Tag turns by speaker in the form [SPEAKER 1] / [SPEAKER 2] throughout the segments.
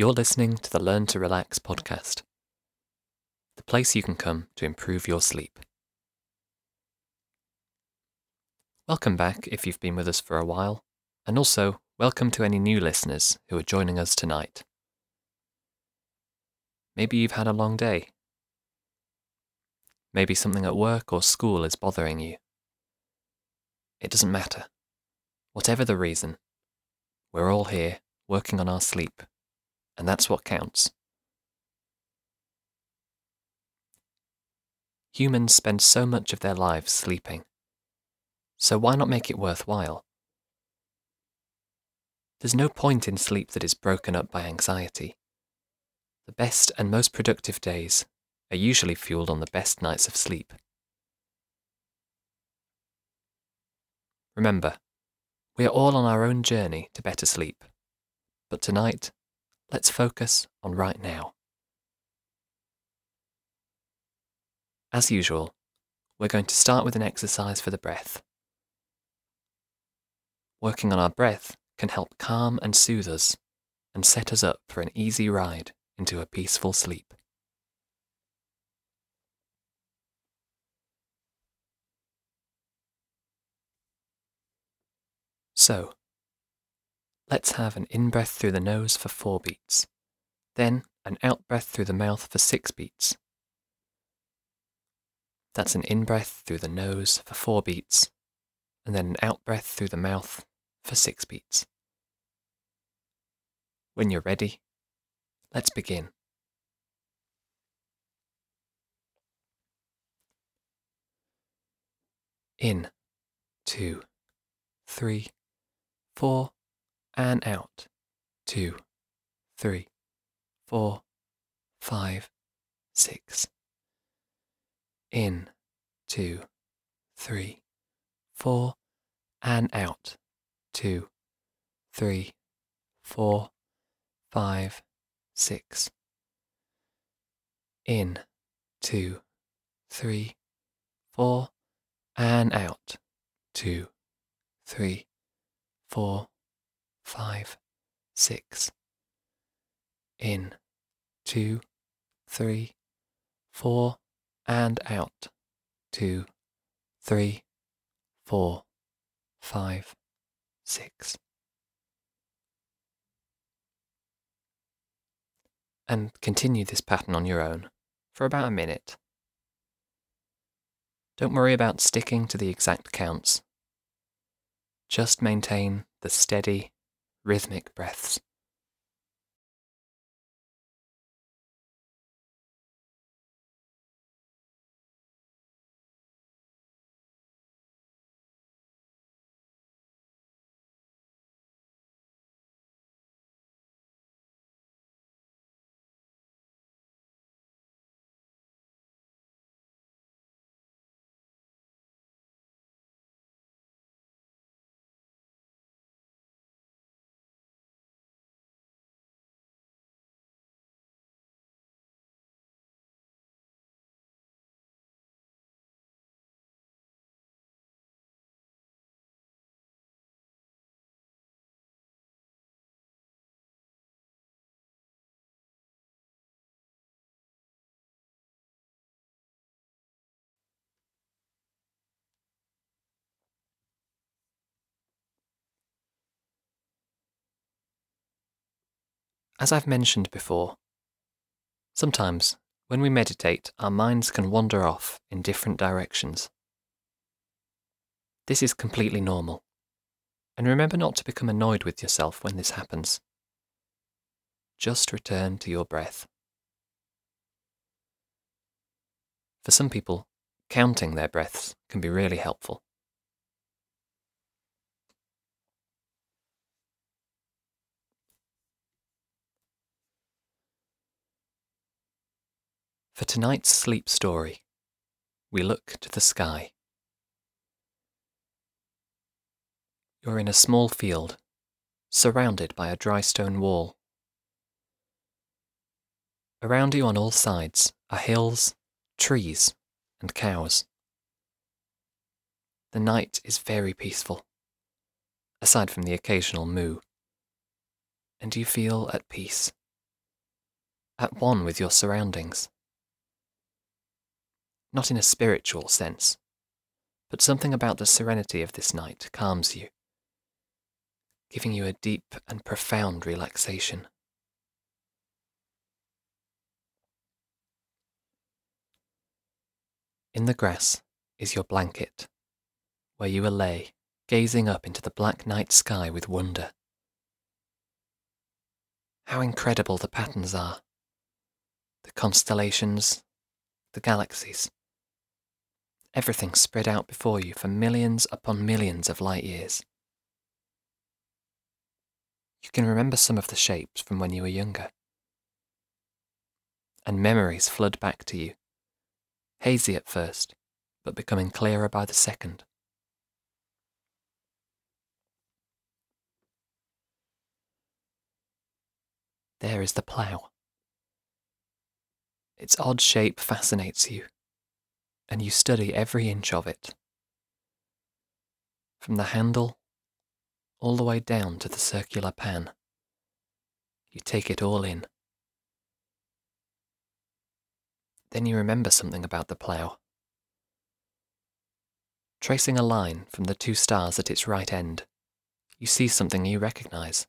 [SPEAKER 1] You're listening to the Learn to Relax podcast, the place you can come to improve your sleep. Welcome back if you've been with us for a while, and also welcome to any new listeners who are joining us tonight. Maybe you've had a long day. Maybe something at work or school is bothering you. It doesn't matter. Whatever the reason, we're all here working on our sleep, and that's what counts. Humans spend so much of their lives sleeping, so why not make it worthwhile? There's no point in sleep that is broken up by anxiety. The best and most productive days are usually fueled on the best nights of sleep. Remember, we are all on our own journey to better sleep. But tonight, let's focus on right now. As usual, we're going to start with an exercise for the breath. Working on our breath can help calm and soothe us and set us up for an easy ride into a peaceful sleep. So, let's have an in breath through the nose for four beats, then an out breath through the mouth for six beats. That's an in breath through the nose for four beats, and then an out breath through the mouth for six beats. When you're ready, let's begin. In, two, three, four, and out. Two, three, four, five, six. In, two, three, four, and out. Two, three, four, five, six. In, two, three, four, and out. Two, three, four, five, six. In, two, three, four, and out. Two, three, four, five, six. And continue this pattern on your own for about a minute. Don't worry about sticking to the exact counts. Just maintain the steady, rhythmic breaths. As I've mentioned before, sometimes when we meditate, our minds can wander off in different directions. This is completely normal, and remember not to become annoyed with yourself when this happens. Just return to your breath. For some people, counting their breaths can be really helpful. For tonight's sleep story, we look to the sky. You're in a small field, surrounded by a dry stone wall. Around you on all sides are hills, trees, and cows. The night is very peaceful, aside from the occasional moo, and you feel at peace. at one with your surroundings. Not in a spiritual sense, but something about the serenity of this night calms you, giving you a deep and profound relaxation. In the grass is your blanket, where you will lay, gazing up into the black night sky with wonder. How incredible the patterns are! The constellations, the galaxies, everything spread out before you for millions upon millions of light years. You can remember some of the shapes from when you were younger. And memories flood back to you hazy at first, but becoming clearer by the second. There is the plough. Its odd shape fascinates you, and you study every inch of it. From the handle all the way down to the circular pan. You take it all in. Then you remember something about the plough. Tracing a line from the two stars at its right end, you see something you recognize.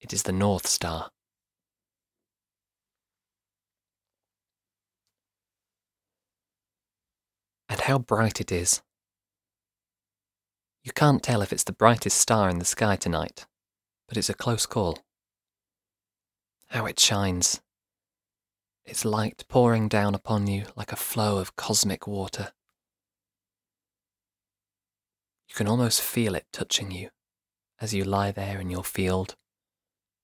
[SPEAKER 1] It is the North Star. How bright it is. You can't tell if it's the brightest star in the sky tonight, but it's a close call. How it shines its light pouring down upon you like a flow of cosmic water. You can almost feel it touching you as you lie there in your field,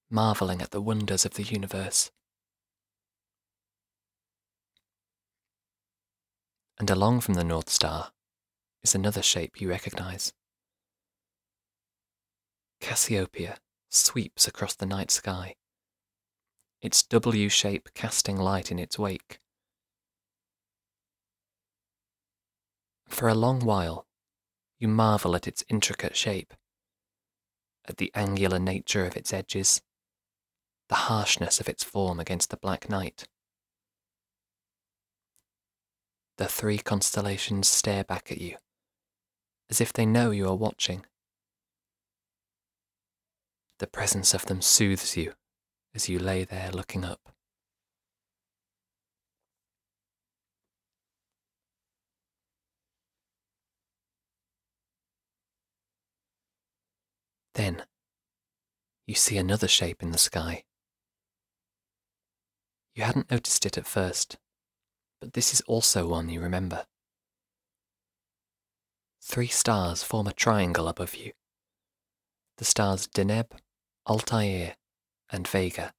[SPEAKER 1] marvelling at the wonders of the universe. And along from the North Star is another shape you recognize. Cassiopeia sweeps across the night sky, its W shape casting light in its wake. For a long while, you marvel at its intricate shape, at the angular nature of its edges, the harshness of its form against the black night. The three constellations stare back at you, as if they know you are watching. The presence of them soothes you as you lay there looking up. Then you see another shape in the sky. You hadn't noticed it at first, but this is also one you remember. Three stars form a triangle above you. The stars Deneb, Altair, and Vega.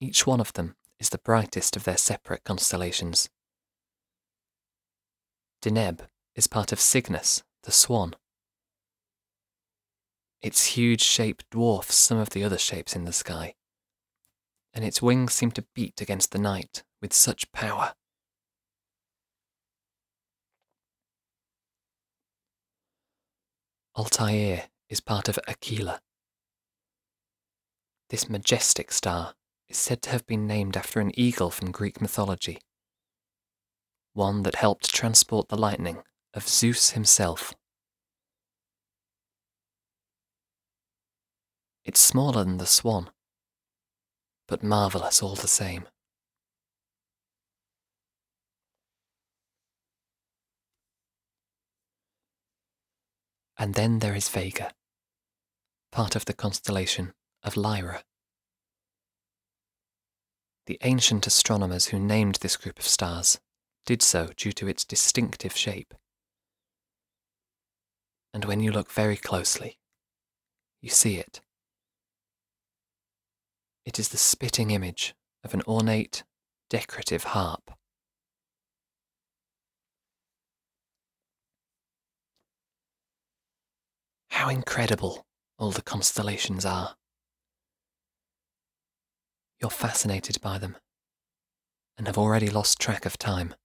[SPEAKER 1] Each one of them is the brightest of their separate constellations. Deneb is part of Cygnus, the swan. Its huge shape dwarfs some of the other shapes in the sky, and its wings seem to beat against the night with such power. Altair is part of Aquila, this majestic star is said to have been named after an eagle from Greek mythology, one that helped transport the lightning of Zeus himself. It's smaller than the swan, but marvellous all the same. And then there is Vega, part of the constellation of Lyra. The ancient astronomers who named this group of stars did so due to its distinctive shape. And when you look very closely, you see it. It is the spitting image of an ornate, decorative harp. How incredible all the constellations are. You're fascinated by them and have already lost track of time.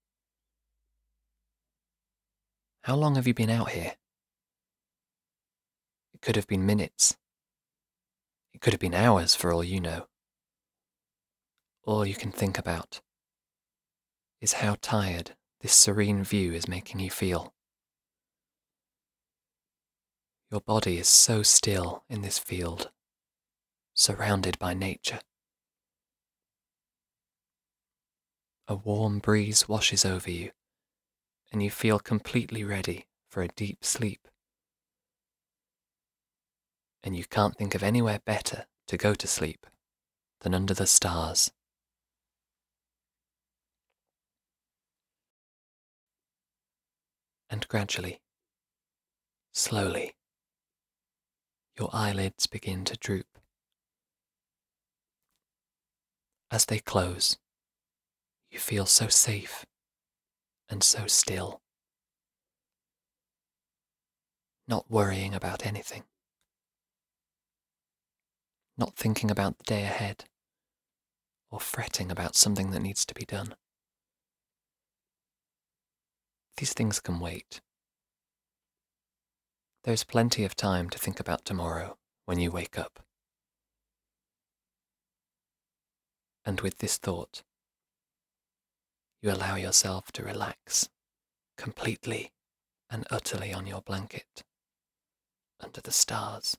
[SPEAKER 1] How long have you been out here? It could have been minutes. It could have been hours for all you know. All you can think about is how tired this serene view is making you feel. Your body is so still in this field, surrounded by nature. A warm breeze washes over you, and you feel completely ready for a deep sleep. And you can't think of anywhere better to go to sleep than under the stars. And gradually, slowly, your eyelids begin to droop. As they close, you feel so safe and so still, not worrying about anything, not thinking about the day ahead or fretting about something that needs to be done. These things can wait. There's plenty of time to think about tomorrow when you wake up. And with this thought, you allow yourself to relax completely and utterly on your blanket under the stars.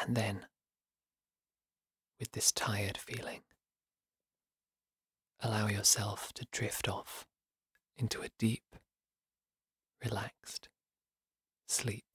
[SPEAKER 1] And then, with this tired feeling, allow yourself to drift off into a deep, relaxed sleep.